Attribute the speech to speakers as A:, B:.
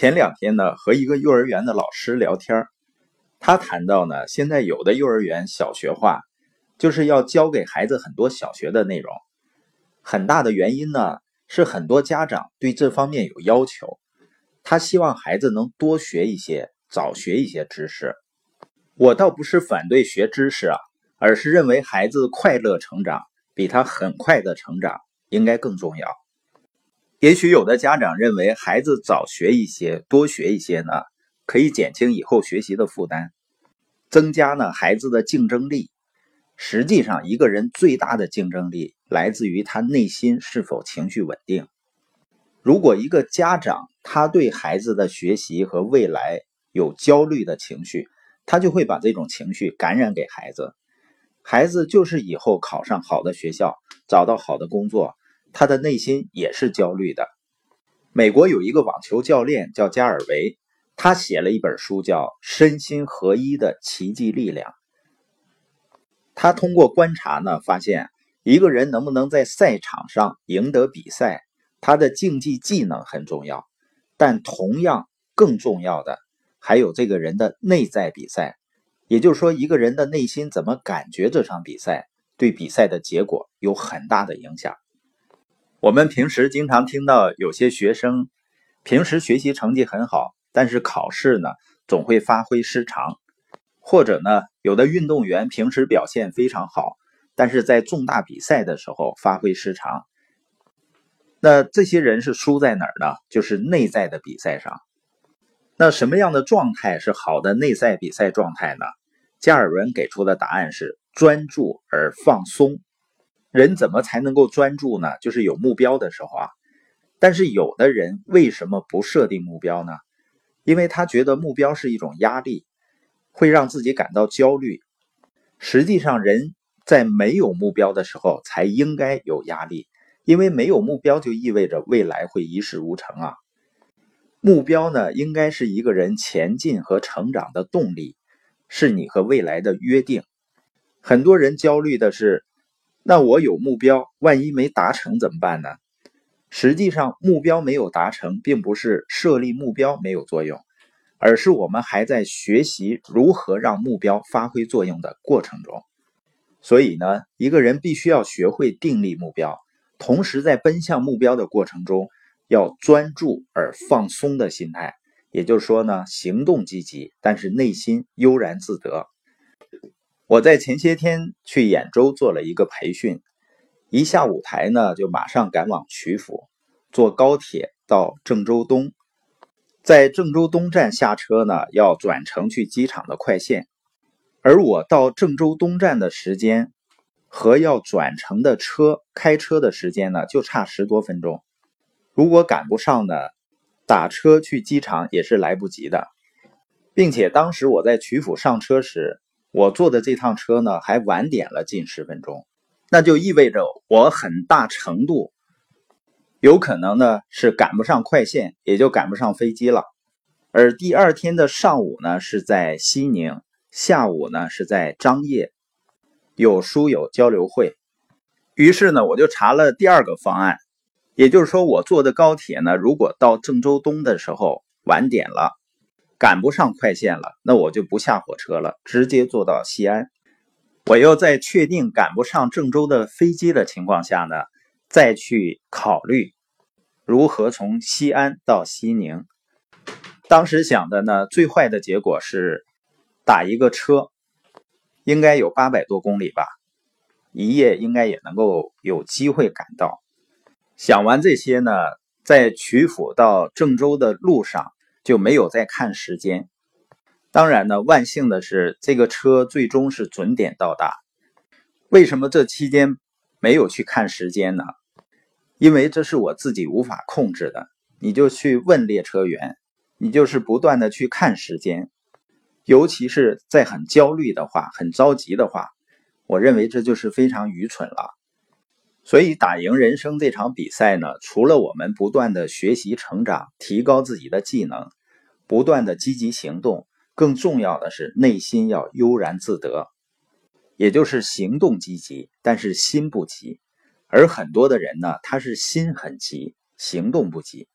A: 前两天呢，和一个幼儿园的老师聊天他谈到呢，现在有的幼儿园小学化，就是要教给孩子很多小学的内容。很大的原因呢，是很多家长对这方面有要求，他希望孩子能多学一些，早学一些知识。我倒不是反对学知识啊，而是认为孩子快乐成长比他很快的成长应该更重要。也许有的家长认为孩子早学一些、多学一些呢，可以减轻以后学习的负担，增加呢孩子的竞争力。实际上，一个人最大的竞争力来自于他内心是否情绪稳定。如果一个家长他对孩子的学习和未来有焦虑的情绪，他就会把这种情绪感染给孩子。孩子就是以后考上好的学校，找到好的工作，他的内心也是焦虑的。美国有一个网球教练叫加尔维，他写了一本书叫《身心合一的奇迹力量》。他通过观察呢，发现一个人能不能在赛场上赢得比赛，他的竞技技能很重要，但同样更重要的还有这个人的内在比赛。也就是说，一个人的内心怎么感觉这场比赛，对比赛的结果有很大的影响。我们平时经常听到有些学生平时学习成绩很好，但是考试呢总会发挥失常。或者呢，有的运动员平时表现非常好，但是在重大比赛的时候发挥失常。那这些人是输在哪儿呢？就是内在的比赛上。那什么样的状态是好的内在比赛状态呢？加尔文给出的答案是专注而放松。人怎么才能够专注呢？就是有目标的时候啊。但是有的人为什么不设定目标呢？因为他觉得目标是一种压力。会让自己感到焦虑。实际上，人在没有目标的时候才应该有压力，因为没有目标就意味着未来会一事无成啊。目标呢，应该是一个人前进和成长的动力，是你和未来的约定。很多人焦虑的是，那我有目标，万一没达成怎么办呢？实际上，目标没有达成，并不是设立目标没有作用。而是我们还在学习如何让目标发挥作用的过程中，所以呢，一个人必须要学会订立目标，同时在奔向目标的过程中要专注而放松的心态。也就是说呢，行动积极，但是内心悠然自得。我在前些天去兖州做了一个培训，一下舞台呢，就马上赶往曲阜，坐高铁到郑州东。在郑州东站下车呢，要转乘去机场的快线，而我到郑州东站的时间和要转乘的车开车的时间呢，就差十多分钟。如果赶不上呢，打车去机场也是来不及的。并且当时我在曲阜上车时，我坐的这趟车呢还晚点了近十分钟，那就意味着我很大程度。有可能呢是赶不上快线，也就赶不上飞机了。而第二天的上午呢是在西宁，下午呢是在张掖，有书友交流会。于是呢我就查了第二个方案，也就是说我坐的高铁呢，如果到郑州东的时候晚点了，赶不上快线了，那我就不下火车了，直接坐到西安。我又在确定赶不上郑州的飞机的情况下呢。再去考虑如何从西安到西宁。当时想的呢，最坏的结果是打一个车，应该有八百多公里吧，一夜应该也能够有机会赶到。想完这些呢，在曲阜到郑州的路上就没有再看时间。当然呢，万幸的是这个车最终是准点到达。为什么这期间没有去看时间呢？因为这是我自己无法控制的，你就去问列车员，你就是不断的去看时间，尤其是在很焦虑的话、很着急的话，我认为这就是非常愚蠢了。所以，打赢人生这场比赛呢，除了我们不断的学习成长、提高自己的技能，不断的积极行动，更重要的是内心要悠然自得，也就是行动积极，但是心不急。而很多的人呢，他是心很急，行动不急。